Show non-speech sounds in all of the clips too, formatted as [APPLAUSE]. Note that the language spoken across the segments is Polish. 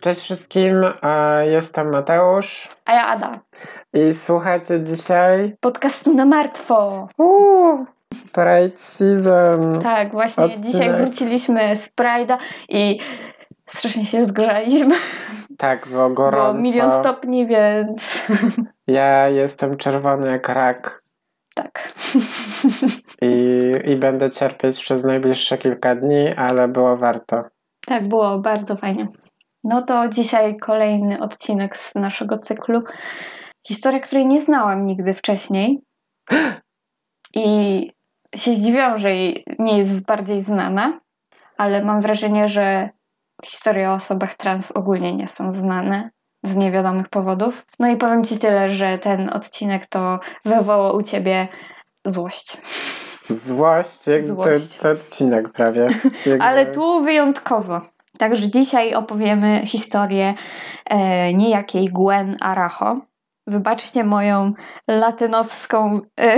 Cześć wszystkim, jestem Mateusz A ja Ada. i słuchacie dzisiaj Podcastu na martwo. uuu, Pride Season. Tak, właśnie Odcinek. dzisiaj wróciliśmy z Pride'a i strasznie się zgrzaliśmy, Tak, było gorąco. bo milion stopni, więc Ja jestem czerwony jak rak tak. [LAUGHS] i, i będę cierpieć przez najbliższe kilka dni, ale było warto. Tak, było bardzo fajnie. No to dzisiaj kolejny odcinek z naszego cyklu. Historia, której nie znałam nigdy wcześniej. [GASPS] I się zdziwiłam, że jej nie jest bardziej znana, ale mam wrażenie, że historie o osobach trans ogólnie nie są znane z niewiadomych powodów. No i powiem Ci tyle, że ten odcinek to wywołał u Ciebie złość. Złość, jak Złość. to odcinek prawie. [LAUGHS] Jakby- Ale tu wyjątkowo. Także dzisiaj opowiemy historię e, niejakiej Gwen Aracho. Wybaczcie moją latynowską e, [LAUGHS]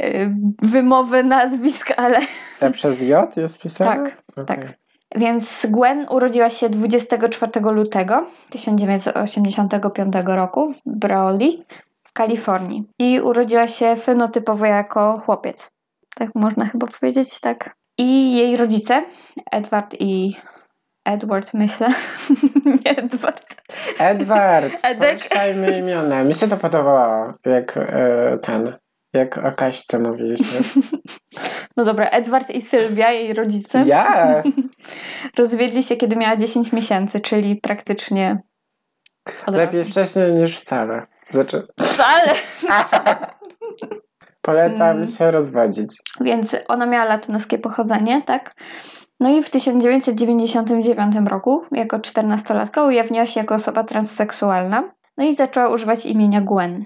e, wymowę nazwisk, ale A przez J jest pisane? Tak, Okej. tak. Więc Gwen urodziła się 24 lutego 1985 roku w Brawley w Kalifornii i urodziła się fenotypowo jako chłopiec. Tak można chyba powiedzieć, tak. I jej rodzice, Edward i Edward, myślę. [LAUGHS] Nie Edward. Edward, Edek. imiona. Mi się to podobało, jak e, ten, jak o Kaśce mówiliśmy. [LAUGHS] No dobra, Edward i Sylwia, jej rodzice, Yes! [LAUGHS] rozwiedli się, kiedy miała 10 miesięcy, czyli praktycznie Lepiej razu. wcześniej niż wcale. Znaczy, Wcale! [LAUGHS] polecam Mm. się rozwodzić. Więc ona miała latynoskie pochodzenie, tak? No i w 1999 roku, jako 14-latka, ujawniła się jako osoba transseksualna. No i zaczęła używać imienia Gwen.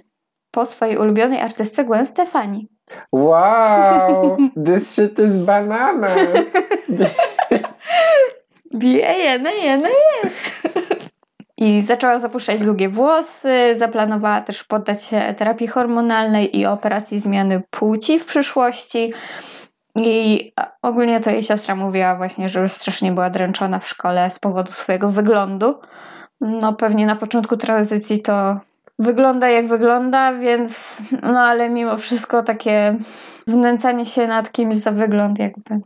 Po swojej ulubionej artystce Gwen Stefani. Wow! [LAUGHS] This shit is banana! [LAUGHS] Jest. I zaczęła zapuszczać długie włosy, zaplanowała też poddać się terapii hormonalnej i operacji zmiany płci w przyszłości. I ogólnie to jej siostra mówiła właśnie, że już strasznie była dręczona w szkole z powodu swojego wyglądu. No pewnie na początku tranzycji to wygląda jak wygląda, więc no ale mimo wszystko takie znęcanie się nad kimś za wygląd jakby.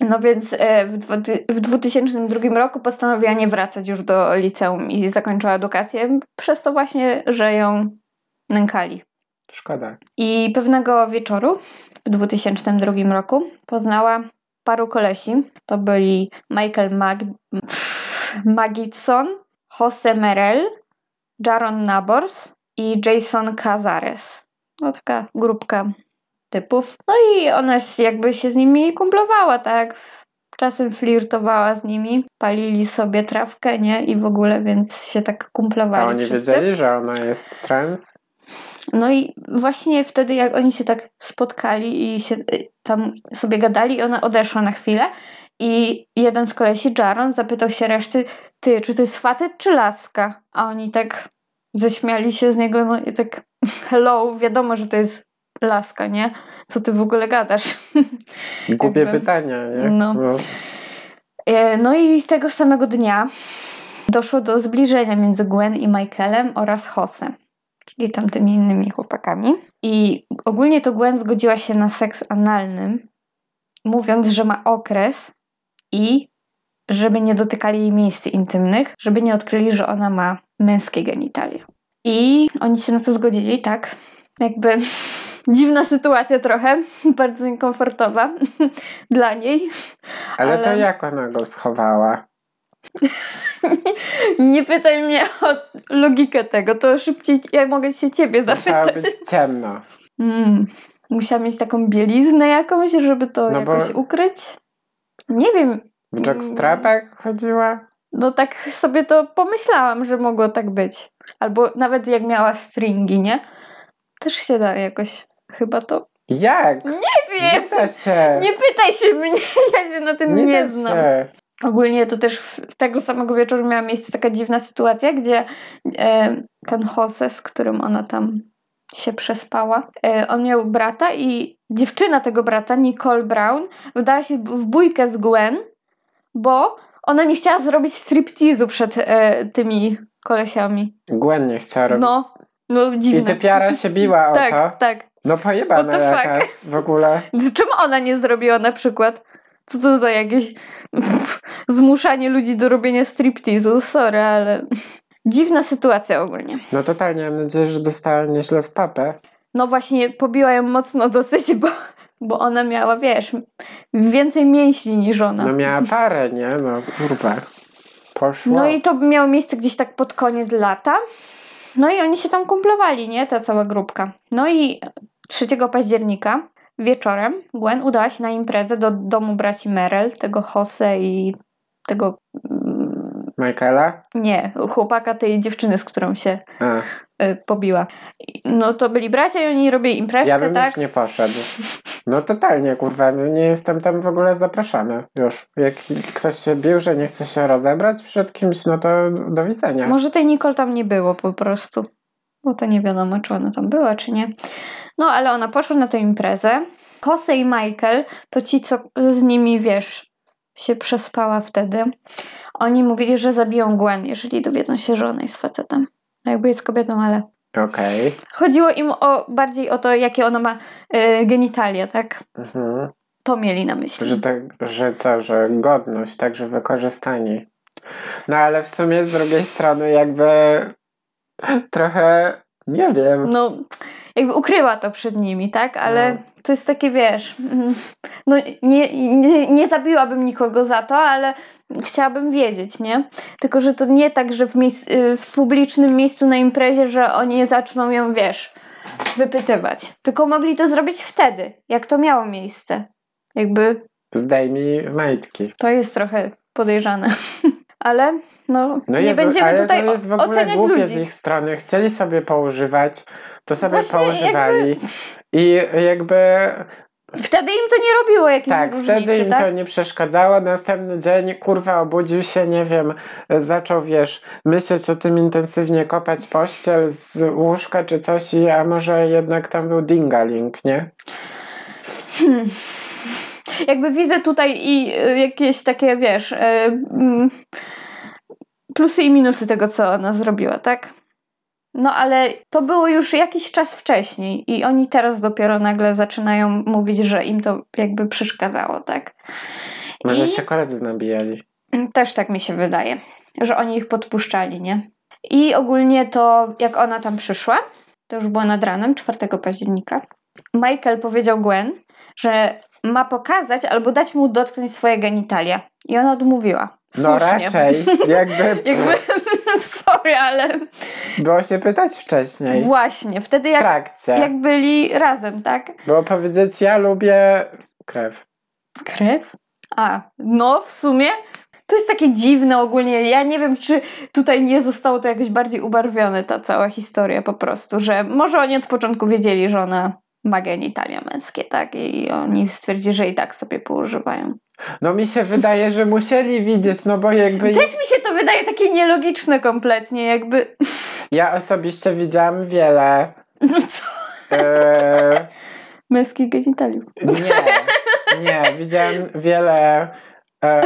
No więc e, w, dwu- w 2002 roku postanowiła nie wracać już do liceum i zakończyła edukację, przez to właśnie, że ją nękali. Szkoda. I pewnego wieczoru w 2002 roku poznała paru kolesi. To byli Michael Mag Magidson, Jose Merel, Jaron Nabors i Jason Cazares. No taka grupka typów. No i ona jakby się z nimi kumplowała, tak? Czasem flirtowała z nimi, palili sobie trawkę, nie? I w ogóle, więc się tak kumplowali A oni wszyscy. wiedzieli, że ona jest trans? No i właśnie wtedy, jak oni się tak spotkali i się y, tam sobie gadali, ona odeszła na chwilę. I jeden z kolesi, Jaron, zapytał się reszty, ty, czy to jest facet, czy laska? A oni tak ześmiali się z niego, no i tak, [LAUGHS] hello, wiadomo, że to jest laska, nie? Co ty w ogóle gadasz? [LAUGHS] Głupie pytania, nie? no. E, No i tego samego dnia doszło do zbliżenia między Gwen i Michaelem oraz Josem, czyli tamtymi innymi chłopakami. I ogólnie to Gwen zgodziła się na seks analny, mówiąc, że ma okres i żeby nie dotykali jej miejsc intymnych, żeby nie odkryli, że ona ma męskie genitalia. I oni się na to zgodzili, tak? Jakby [LAUGHS] dziwna sytuacja trochę, [LAUGHS] bardzo niekomfortowa [LAUGHS] dla niej. Ale, to ale- jak ona go schowała? Nie pytaj mnie o logikę tego, to szybciej ja mogę się ciebie Musiało zapytać. być ciemno. Mm. Musiała mieć taką bieliznę jakąś, żeby to No bo- jakoś ukryć. Nie wiem. W jockstrapach chodziła? No tak sobie to pomyślałam, że mogło tak być. Albo nawet jak miała stringi, nie? Też się da jakoś chyba to. Jak? Nie wiem! Nie da się! Nie pytaj się mnie, [LAUGHS] ja się na tym nie, nie znam. się. Ogólnie to też tego samego wieczoru miała miejsce taka dziwna sytuacja, gdzie e, ten Jose, z którym ona tam się przespała, e, on miał brata i dziewczyna tego brata, Nicole Brown, wdała się w bójkę z Gwen, bo ona nie chciała zrobić striptizu przed e, tymi kolesiami. Gwen nie chciała robić. No, no I dziwne. typiara się biła o to. tak, tak. No pojebana fuck? jakaś w ogóle. [LAUGHS] Czemu ona nie zrobiła na przykład? Co to za jakieś [LAUGHS] zmuszanie ludzi do robienia striptizu? Sorry, ale [LAUGHS] dziwna sytuacja ogólnie. No totalnie, mam nadzieję, że dostała nieźle w papę. No właśnie, pobiła ją mocno dosyć, bo, bo ona miała, wiesz, więcej mięśni niż ona. No miała parę, nie? No kurwa. Poszło. No i to miało miejsce gdzieś tak pod koniec lata. No i oni się tam kumplowali, nie? Ta cała grupka. No i 3 października wieczorem Gwen udała się na imprezę do domu braci Merel, tego Jose i tego... mm, Michaela? Nie, chłopaka tej dziewczyny, z którą się A, pobiła. I- No to byli bracia i oni robili imprezkę, ja bym tak? już nie poszedł. No totalnie, kurwa, no nie jestem tam w ogóle zapraszany już. Jak ktoś się bił, że nie chce się rozebrać przed kimś, no to do widzenia. Może tej Nicole tam nie było po prostu. Bo to nie wiadomo, czy ona tam była, czy nie. No, ale ona poszła na tę imprezę. Jose i Michael, to ci, co z nimi, wiesz, się przespała wtedy. Oni mówili, że zabiją Gwen, jeżeli dowiedzą się, że ona jest facetem. No jakby jest kobietą, ale... Okej. Chodziło im o, bardziej o to, jakie ona ma y, genitalia, tak? Mhm. To mieli na myśli. Że, tak, że co, że godność, także wykorzystani. No ale w sumie z drugiej strony jakby trochę, nie wiem. No, jakby ukryła to przed nimi, tak? Ale No. to jest takie, wiesz, no nie, nie, nie zabiłabym nikogo za to, ale chciałabym wiedzieć, nie? Tylko, że to nie tak, że w, miejsc, y, w publicznym miejscu na imprezie, że oni zaczną ją, wiesz, wypytywać. Tylko mogli to zrobić wtedy, jak to miało miejsce. Jakby Zdejmij majtki. to jest trochę podejrzane. [LAUGHS] Ale no, No nie Jezu, będziemy tutaj to jest w ogóle oceniać głupie ludzi. z ich strony. Chcieli sobie poużywać, to sobie Właśnie poużywali. I jakby Wtedy im to nie robiło jakiejś tak, różnicy, wtedy im tak? to nie przeszkadzało. Następny dzień, kurwa, obudził się, nie wiem, zaczął, wiesz, myśleć o tym intensywnie, kopać pościel z łóżka czy coś i a może jednak tam był dingaling, nie? Jakby widzę tutaj i y, jakieś takie, wiesz, y, mm, plusy i minusy tego, co ona zrobiła, tak? No ale to było już jakiś czas wcześniej i oni teraz dopiero nagle zaczynają mówić, że im to jakby przeszkadzało, tak? Może I się koledzy nabijali. też tak mi się wydaje, że oni ich podpuszczali, nie? I ogólnie to, jak ona tam przyszła, to już było nad ranem 4 października, Michael powiedział Gwen, że ma pokazać albo dać mu dotknąć swoje genitalia. I ona odmówiła. No Słusznie. raczej, jakby [LAUGHS] Jakby, [LAUGHS] sorry, ale było się pytać wcześniej. właśnie, wtedy jak, trakcie. jak byli razem, tak? Było powiedzieć, ja lubię krew. Krew? A, no w sumie to jest takie dziwne ogólnie. Ja nie wiem, czy tutaj nie zostało to jakoś bardziej ubarwione, ta cała historia po prostu, że może oni od początku wiedzieli, że ona ma genitalia męskie, tak? I oni stwierdzili, że i tak sobie poużywają. No mi się wydaje, że musieli widzieć, no bo jakby Też mi się to wydaje takie nielogiczne kompletnie, jakby... ja osobiście widziałam wiele. Co? E, Męskich genitaliów. nie, nie, widziałam wiele e,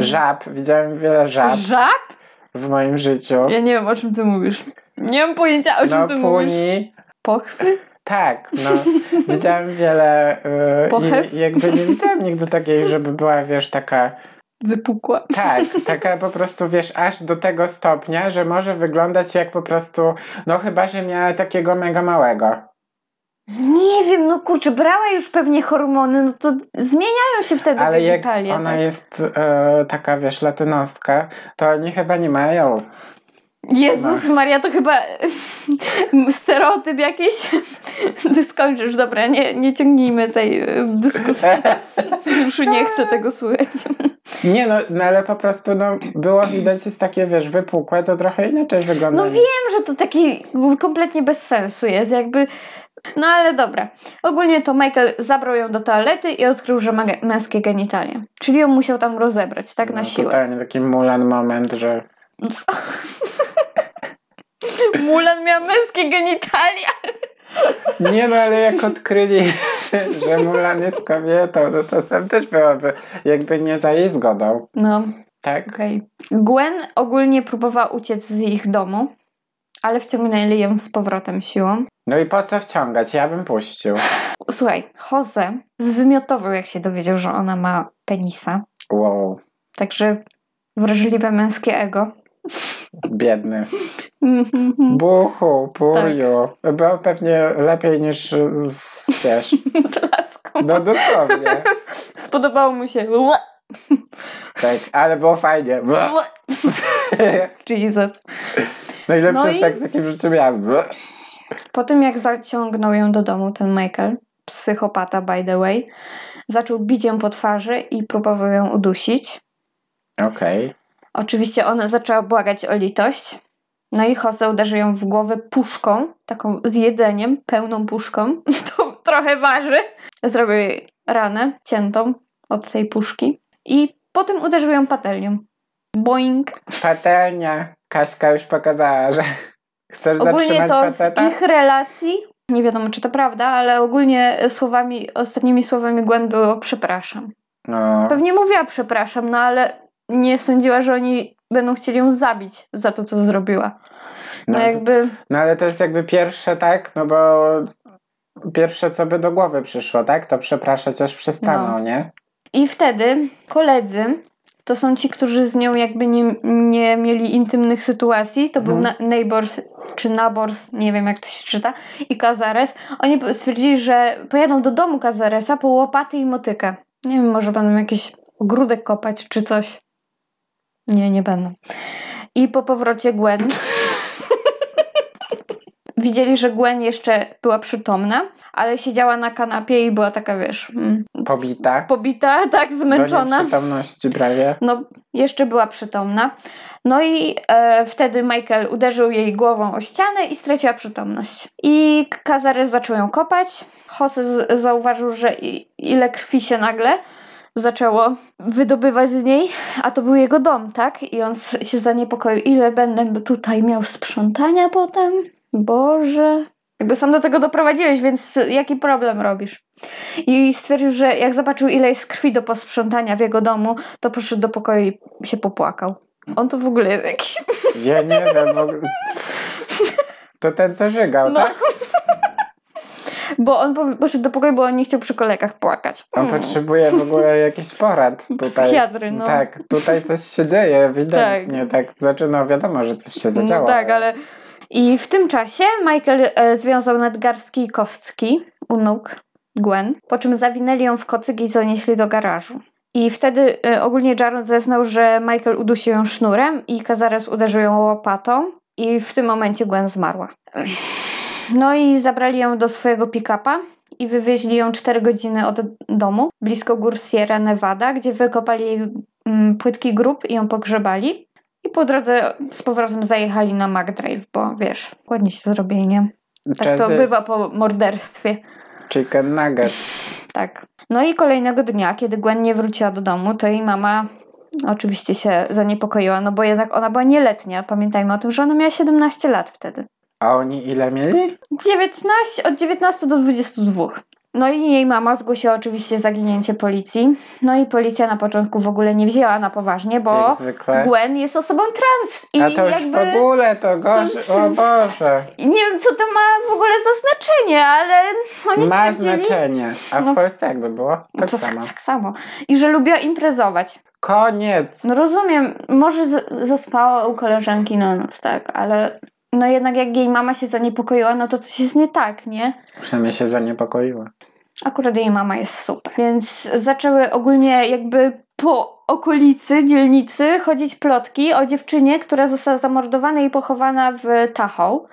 żab, widziałem wiele żab Żab? w moim życiu. Ja nie wiem, o czym ty mówisz. Nie mam pojęcia, o czym No ty mówisz. puni. Pochwy? Tak, no. Widziałem wiele i jakby nie widziałam nigdy takiej, żeby była, wiesz, taka Wypukła. Tak, taka po prostu, wiesz, aż do tego stopnia, że może wyglądać jak po prostu, no chyba, że miała takiego mega małego. Nie wiem, no kurczę, brała już pewnie hormony, no to zmieniają się wtedy Ale jak genitalia. ona tak? jest e, taka, wiesz, latynostka, to oni chyba nie mają. Jezus Maria, to chyba [LAUGHS] stereotyp jakiś. [LAUGHS] Ty skończysz, dobra, nie, nie ciągnijmy tej e, dyskusji. [LAUGHS] Już nie chcę tego słuchać. Nie no, no ale po prostu, no, było widać, jest takie, wiesz, wypukłe, to trochę inaczej wygląda. No wiem, że to taki kompletnie bez sensu jest, jakby... No ale dobra. Ogólnie to Michael zabrał ją do toalety i odkrył, że ma męskie genitalie. Czyli ją musiał tam rozebrać, tak na No, siłę. Totalnie taki Mulan moment, że Co? Mulan miał męskie genitalia. Nie no, ale jak odkryli, że Mulan jest kobietą, no to tam też byłoby jakby nie za jej zgodą. No, Tak? okej. Gwen ogólnie próbowała uciec z ich domu, ale wciągnęli ją z powrotem siłą. No i po co wciągać? Ja bym puścił. Słuchaj, Jose zwymiotował, jak się dowiedział, że ona ma penisa. Wow, Także wrażliwe męskie ego. Biedny. Mhm. Buchu, puju. Tak. Było pewnie lepiej niż z, wiesz, [LAUGHS] z laską. no dosłownie. [LAUGHS] Spodobało mu się. Tak, ale było fajnie. [LAUGHS] Jesus. Najlepszy No i- seks, jaki w życiu miałem. Po tym, jak zaciągnął ją do domu ten Michael, psychopata by the way, zaczął bić ją po twarzy i próbował ją udusić. Okej. Oczywiście ona zaczęła błagać o litość. No i Jose uderzył ją w głowę puszką, taką z jedzeniem, pełną puszką. [LAUGHS] To trochę waży. Zrobił jej ranę ciętą od tej puszki. I potem uderzył ją patelnią. Boing. Patelnia. Kaśka już pokazała, że [LAUGHS] chcesz Ogólnie zatrzymać to z faceta? ich relacji, nie wiadomo czy to prawda, ale ogólnie słowami, ostatnimi słowami Gwen było przepraszam. No, Pewnie mówiła przepraszam, no ale nie sądziła, że oni będą chcieli ją zabić za to, co zrobiła. No, no, jakby, no ale to jest jakby pierwsze, tak? No bo pierwsze, co by do głowy przyszło, tak? To przepraszać aż przestaną, No. nie? I wtedy koledzy, to są ci, którzy z nią jakby nie, nie mieli intymnych sytuacji, to był Mhm. na, Neighbors czy Nabors, nie wiem jak to się czyta, i Kazares. Oni stwierdzili, że pojadą do domu Kazaresa po łopaty i motykę. Nie wiem, może będą jakiś ogródek kopać czy coś. Nie, nie będą. I po powrocie Gwen [LAUGHS] widzieli, że Gwen jeszcze była przytomna, ale siedziała na kanapie i była taka, wiesz, mm, Pobita. pobita, tak, Do zmęczona. nieprzytomności prawie. No, jeszcze była przytomna. No i e, wtedy Michael uderzył jej głową o ścianę i straciła przytomność. I Kazares zaczął ją kopać. Jose zauważył, że i, ile krwi się nagle zaczęło wydobywać z niej, a to był jego dom, tak? I on się zaniepokoił, ile będę tutaj miał sprzątania potem? Boże. Jakby sam do tego doprowadziłeś, więc jaki problem robisz? I stwierdził, że jak zobaczył, ile jest krwi do posprzątania w jego domu, to poszedł do pokoju i się popłakał. On to w ogóle jakiś... Ja nie wiem. Bo... [LAUGHS] To ten, co żygał, No. tak? Bo on po- poszedł do pokoju, bo on nie chciał przy kolegach płakać. On Mm. potrzebuje w ogóle [LAUGHS] jakichś porad tutaj. Psychiatry, no. Tak, tutaj coś się dzieje, ewidentnie. Tak, znaczy, no wiadomo, że coś się zadziało. No tak, ale... I w tym czasie Michael e, związał nadgarstki i kostki u nóg Gwen, po czym zawinęli ją w kocyk i zanieśli do garażu. I wtedy e, ogólnie Jaron zeznał, że Michael udusił ją sznurem i Kazares uderzył ją łopatą i w tym momencie Gwen zmarła. No i zabrali ją do swojego pick-upa i wywieźli ją 4 godziny od domu, blisko gór Sierra Nevada, gdzie wykopali jej mm, płytki grób i ją pogrzebali. I po drodze z powrotem zajechali na McDrive, bo wiesz, ładnie się zrobili, nie? Tak to bywa po morderstwie. Chicken nugget. [LAUGHS] Tak. No i kolejnego dnia, kiedy Gwen nie wróciła do domu, to jej mama oczywiście się zaniepokoiła, no bo jednak ona była nieletnia. Pamiętajmy o tym, że ona miała 17 lat wtedy. A oni ile mieli? 19, od 19 do 22. No i jej mama zgłosiła oczywiście zaginięcie policji. No i policja na początku w ogóle nie wzięła na poważnie, bo. Gwen jest osobą trans. I A to już jakby... w ogóle to gorzej. to- O Boże. Nie wiem, co to ma w ogóle za znaczenie, ale oni Ma stwierdzili... znaczenie. A w No. Polsce jakby było? Tak to samo. tak, tak samo. I że lubiła imprezować. Koniec. No rozumiem, może z- zaspała u koleżanki na noc, tak, ale no jednak jak jej mama się zaniepokoiła, no to coś jest nie tak, nie? Przynajmniej się zaniepokoiła. Akurat jej mama jest super. Więc zaczęły ogólnie jakby po okolicy, dzielnicy chodzić plotki o dziewczynie, która została zamordowana i pochowana w Tahoe.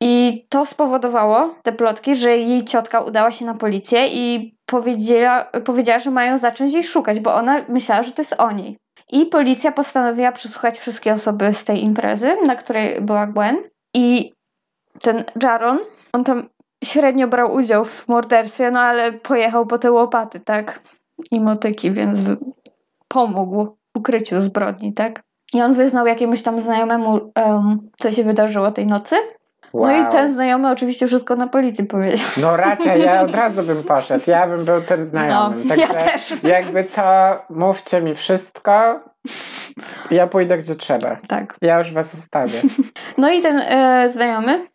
I to spowodowało, te plotki, że jej ciotka udała się na policję i powiedziała, powiedziała, że mają zacząć jej szukać, bo ona myślała, że to jest o niej. I policja postanowiła przesłuchać wszystkie osoby z tej imprezy, na której była Gwen. I ten Jaron, on tam średnio brał udział w morderstwie, no ale pojechał po te łopaty, tak? I motyki, więc pomógł ukryciu zbrodni, tak? I on wyznał jakiemuś tam znajomemu, em, co się wydarzyło tej nocy. Wow. No i ten znajomy oczywiście wszystko na policji powiedział. No raczej ja [LAUGHS] od razu bym poszedł. Ja bym był tym znajomym. No, ja też. Jakby co, mówcie mi wszystko. Ja pójdę gdzie trzeba. Tak. Ja już was zostawię. [LAUGHS] No i ten e, znajomy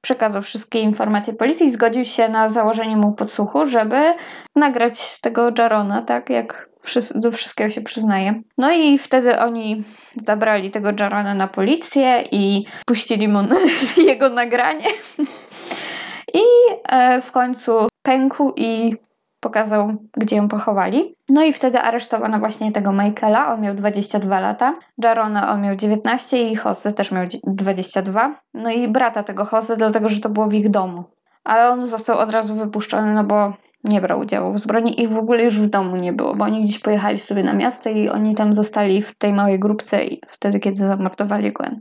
przekazał wszystkie informacje policji i zgodził się na założenie mu podsłuchu, żeby nagrać tego Jarona, tak jak do wszystkiego się przyznaje. No i wtedy oni zabrali tego Jarona na policję i puścili mu [LAUGHS] jego nagranie. [LAUGHS] I e, w końcu pękł i pokazał, gdzie ją pochowali. No i wtedy aresztowano właśnie tego Michaela, on miał 22 lata, Jarona on miał 19 i Jose też miał dzie- 22. No i brata tego Jose, dlatego że to było w ich domu. Ale on został od razu wypuszczony, no bo nie brał udziału w zbrodni i w ogóle już w domu nie było, bo oni gdzieś pojechali sobie na miasto i oni tam zostali w tej małej grupce i wtedy, kiedy zamordowali Gwen.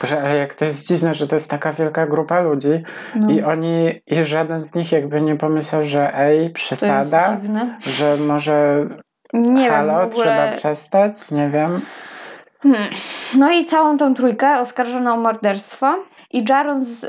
Boże, ale jak to jest dziwne, że to jest taka wielka grupa ludzi No, i oni, i żaden z nich jakby nie pomyślał, że ej, przesada, że może Nie halo, wiem, ogóle... trzeba przestać, nie wiem. Hmm. No i całą tą trójkę oskarżono o morderstwo i Jaron, z, y,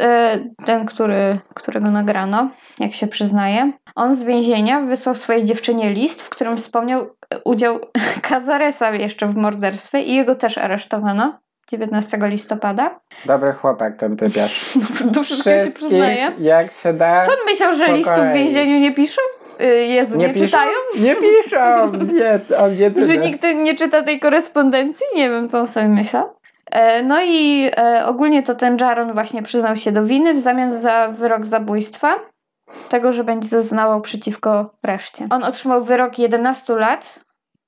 ten, który, którego nagrano, jak się przyznaje, on z więzienia wysłał swojej dziewczynie list, w którym wspomniał y, udział [LAUGHS] Kazaresa jeszcze w morderstwie i jego też aresztowano 19 listopada. Dobry chłopak ten typiarz. [LAUGHS] Do wszystkiego się przyznaje. jak się da. Co on myślał, że listów w więzieniu nie piszą? Y, Jezu, nie, piszą? czytają? Nie piszą! Nie, on jedyny. [LAUGHS] Że nikt nie czyta tej korespondencji? Nie wiem, co on sobie myślał. E, No i e, ogólnie to ten Jaron właśnie przyznał się do winy w zamian za wyrok zabójstwa. Tego, że będzie zeznawał przeciwko reszcie. On otrzymał wyrok 11 lat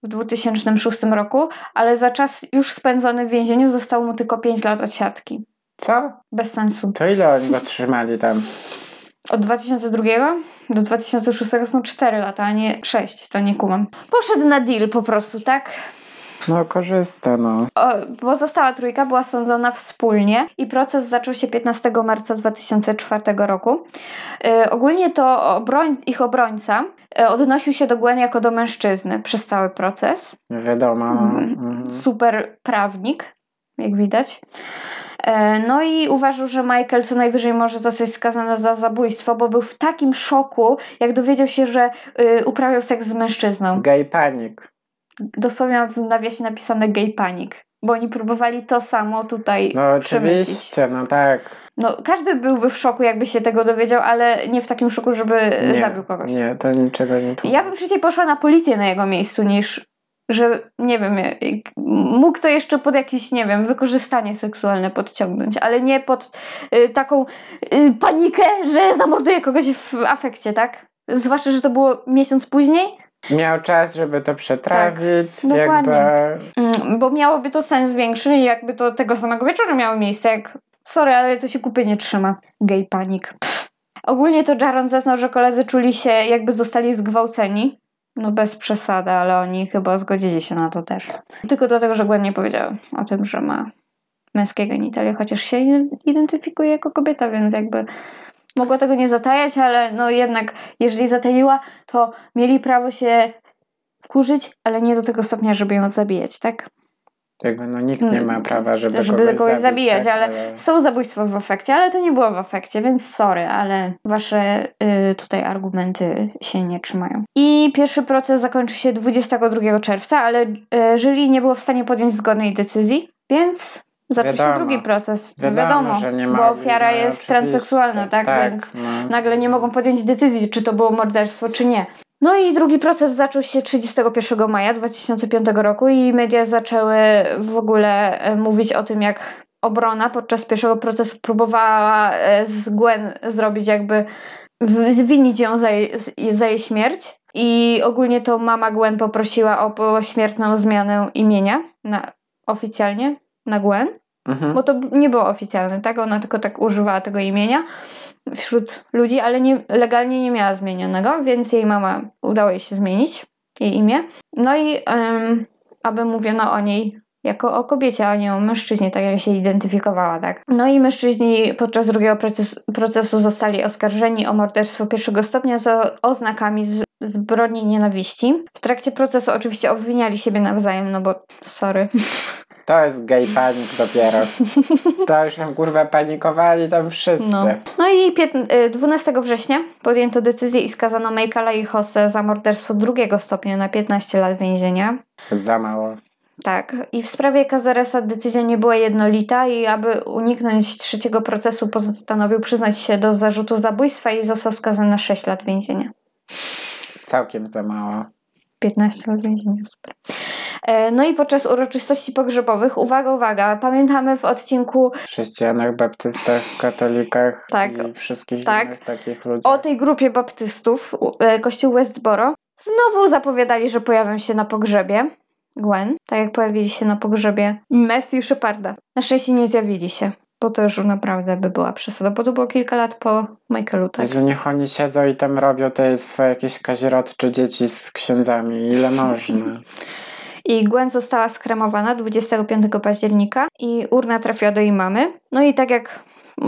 w 2006 roku, ale za czas już spędzony w więzieniu zostało mu tylko 5 lat odsiadki. Co? Bez sensu. To ile oni go trzymali tam? Od 2002 do 2006 są 4 lata, a nie 6. To nie kumam. Poszedł na deal po prostu, tak? No korzysta, no. O, pozostała trójka była sądzona wspólnie i proces zaczął się 15 marca 2004 roku. E, ogólnie to obroń, ich obrońca e, odnosił się do Gwen jako do mężczyzny przez cały proces. Wiadomo. Mhm. Mhm. Super prawnik, jak widać. E, No i uważał, że Michael co najwyżej może zostać skazany za zabójstwo, bo był w takim szoku, jak dowiedział się, że y, uprawiał seks z mężczyzną. Gay panik. Dosłownie mam w nawiasie napisane gay panic, bo oni próbowali to samo tutaj No przemycić. oczywiście, no tak. No, każdy byłby w szoku, jakby się tego dowiedział, ale nie w takim szoku, żeby Nie, zabił kogoś. Nie, to niczego nie tu. Ja bym szybciej poszła na policję na jego miejscu, niż że, nie wiem, mógł to jeszcze pod jakieś, nie wiem, wykorzystanie seksualne podciągnąć, ale nie pod y, taką y, panikę, że zamorduje kogoś w afekcie, tak? Zwłaszcza, że to było miesiąc później, Miał czas, żeby to przetrawić. Tak, dokładnie. jakby. Mm, bo miałoby to sens większy, jakby to tego samego wieczoru miało miejsce, jak sorry, ale to się kupy nie trzyma. Gay panik. Pff. Ogólnie to Jaron zeznał, że koledzy czuli się jakby zostali zgwałceni. No bez przesady, ale oni chyba zgodzili się na to też. Tylko dlatego, że Gwen nie powiedziała o tym, że ma męskie genitalia, chociaż się identyfikuje jako kobieta, więc jakby mogła tego nie zatajać, ale no jednak jeżeli zataiła, to mieli prawo się wkurzyć, ale nie do tego stopnia, żeby ją zabijać, tak? Jakby no nikt nie ma prawa, żeby, żeby kogoś, kogoś zabić, zabijać, tak? ale są zabójstwa w afekcie, ale to nie było w afekcie, więc sorry, ale wasze y, tutaj argumenty się nie trzymają. I pierwszy proces zakończy się 22 czerwca, ale y, jury nie było w stanie podjąć zgodnej decyzji, więc zaczął się Wiadomo. drugi proces. Wiadomo, że nie bo mogli, ofiara no, jest transseksualna, tak? Więc no. nagle nie mogą podjąć decyzji, czy to było morderstwo, czy nie. No i drugi proces zaczął się 31 maja 2005 roku i media zaczęły w ogóle e, mówić o tym, jak obrona podczas pierwszego procesu próbowała e, z Gwen zrobić jakby zwinić ją za jej, za jej śmierć. I ogólnie to mama Gwen poprosiła o pośmiertną zmianę imienia na, oficjalnie na Gwen. Mhm. Bo to nie było oficjalne, tak? Ona tylko tak używała tego imienia wśród ludzi, ale nie, legalnie nie miała zmienionego, więc jej mama udało jej się zmienić jej imię. No i em, aby mówiono o niej jako o kobiecie, a nie o mężczyźnie, tak jak się identyfikowała, tak. No i mężczyźni podczas drugiego procesu, procesu zostali oskarżeni o morderstwo pierwszego stopnia za oznakami z, zbrodni nienawiści. W trakcie procesu oczywiście obwiniali siebie nawzajem, no bo sorry. [LAUGHS] To jest gay panik dopiero. To już tam kurwa panikowali tam wszyscy. No, no i piętn- y, 12 września podjęto decyzję i skazano Michaela i Jose za morderstwo drugiego stopnia na 15 lat więzienia. Za mało. Tak, i w sprawie Cazaresa decyzja nie była jednolita i aby uniknąć trzeciego procesu postanowił przyznać się do zarzutu zabójstwa i został skazany na 6 lat więzienia. Całkiem za mało. 15 lat więzienia, super. E, No i podczas uroczystości pogrzebowych, uwaga, uwaga, pamiętamy w odcinku Chrześcijanach, baptystach, katolikach [LAUGHS] Tak. i wszystkich Tak. innych takich ludzi. o tej grupie baptystów, e, kościół Westboro, znowu zapowiadali, że pojawią się na pogrzebie Gwen, tak jak pojawili się na pogrzebie Matthew Sheparda. Na szczęście nie zjawili się, bo to już naprawdę by była przesada, bo to było kilka lat po Michaelu, tak? Jezu, niech oni siedzą i tam robią te swoje jakieś kazirodcze dzieci z księdzami. Ile [LAUGHS] można? I Gwen została skremowana 25 października i urna trafiła do jej mamy. No i tak jak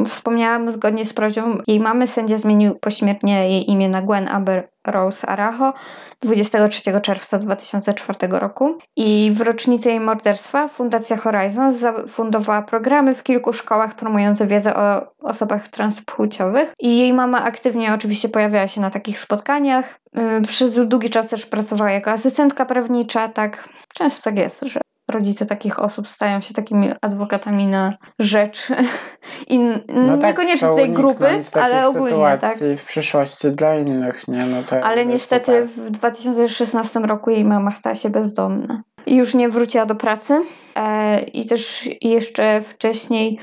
wspomniałam, zgodnie z prośbą jej mamy, sędzia zmienił pośmiertnie jej imię na Gwen Amber Rose Aracho 23 czerwca 2004 roku. I w rocznicę jej morderstwa Fundacja Horizon zafundowała programy w kilku szkołach promujące wiedzę o osobach transpłciowych. I jej mama aktywnie oczywiście pojawiała się na takich spotkaniach. Yy, Przez długi czas też pracowała jako asystentka prawnicza, tak. Często tak jest, że rodzice takich osób stają się takimi adwokatami na rzecz [LAUGHS] i No tak, niekoniecznie tej grupy, ale ogólnie tak. w przyszłości dla innych, nie? No to Ale niestety super. w 2016 roku jej mama stała się bezdomna. I już nie wróciła do pracy. E, I też jeszcze wcześniej,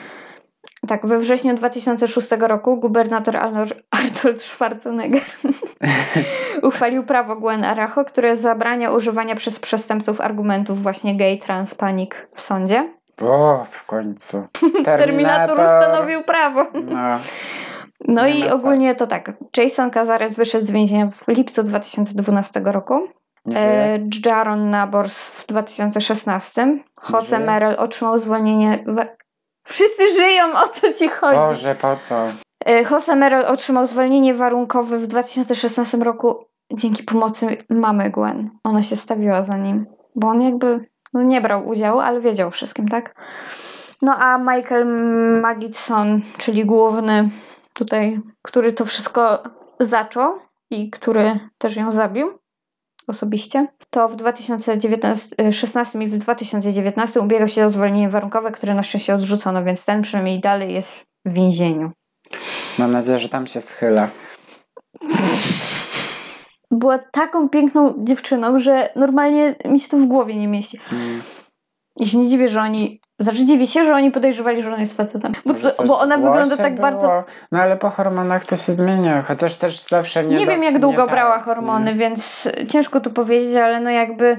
tak, we wrześniu 2006 roku gubernator Arnold Schwarzenegger [LAUGHS] uchwalił prawo Gwen Aracho, które zabrania używania przez przestępców argumentów właśnie gay, trans, panik w sądzie. O, w końcu. [LAUGHS] Terminator ustanowił prawo. No, No Nie i ogólnie to tak. Jason Cazares wyszedł z więzienia w lipcu 2012 roku. E, Jaron Nabors w 2016. Jose? Merrill otrzymał zwolnienie. Wszyscy żyją, o co ci chodzi? Boże, po co? E, Jose Merrill otrzymał zwolnienie warunkowe w 2016 roku dzięki pomocy mamy Gwen. Ona się stawiła za nim, bo on jakby no nie brał udziału, ale wiedział o wszystkim, tak? No a Michael Magidson, czyli główny tutaj, który to wszystko zaczął i który też ją zabił osobiście, to w 2016 i w 2019 ubiegał się o zwolnienie warunkowe, które na szczęście odrzucono, więc ten przynajmniej dalej jest w więzieniu. Mam nadzieję, że tam się schyla. Była taką piękną dziewczyną, że normalnie mi się to w głowie nie mieści. Mm. I się nie dziwię, że oni. Znaczy dziwię się, że oni podejrzewali, że ona jest facetem. Bo, coś bo ona wygląda tak było? bardzo. No ale po hormonach to się zmienia, chociaż też zawsze nie Nie, do- wiem, jak długo nie brała tak, hormony, nie. więc ciężko tu powiedzieć, ale no jakby.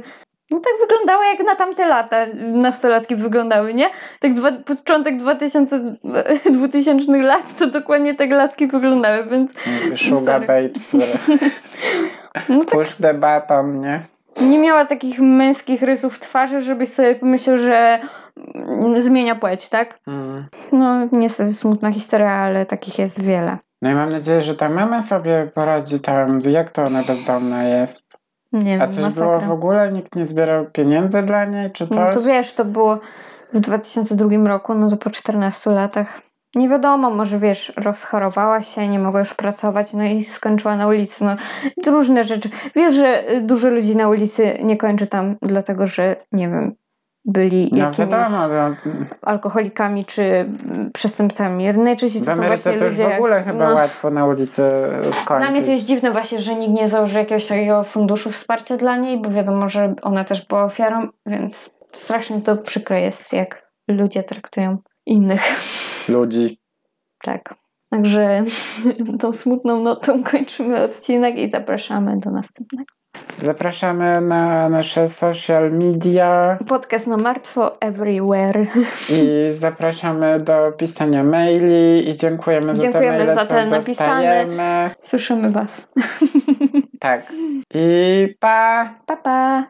No tak wyglądała jak na tamte lata nastolatki wyglądały, nie? Tak dwa, początek 2000, 2000 lat to dokładnie tak laski wyglądały, więc Sugar Sorry. babes, które [LAUGHS] no tak push the button, nie? Nie miała takich męskich rysów twarzy, żebyś sobie pomyślał, że mm, zmienia płeć, tak? Mm. No niestety smutna historia, ale takich jest wiele. No i mam nadzieję, że ta mama sobie poradzi tam, jak to ona bezdomna jest. Nie A wiem, coś było masakra. w ogóle? Nikt nie zbierał pieniędzy dla niej, czy coś? No to wiesz, to było w 2002 roku, no to po 14 latach. Nie wiadomo, może wiesz, rozchorowała się, nie mogła już pracować, no i skończyła na ulicy. No, różne rzeczy. Wiesz, że y, dużo ludzi na ulicy nie kończy tam, dlatego że, nie wiem, byli No jakimiś wiadomo, no, alkoholikami czy mm, przestępcami. Najczęściej to są właśnie to już ludzie... w ogóle chyba no, łatwo na ulicy skończyć. Dla mnie to jest dziwne właśnie, że nikt nie założy jakiegoś takiego funduszu wsparcia dla niej, bo wiadomo, że ona też była ofiarą, więc strasznie to przykre jest, jak ludzie traktują innych. Ludzi. Tak. Także [LAUGHS] tą smutną notą kończymy odcinek i zapraszamy do następnego. Zapraszamy na nasze social media Podcast na martwo everywhere. i zapraszamy do pisania maili i dziękujemy, Dziękujemy za te maile, za te napisane. dostajemy. Słyszymy Was. Tak. I pa! Pa, pa!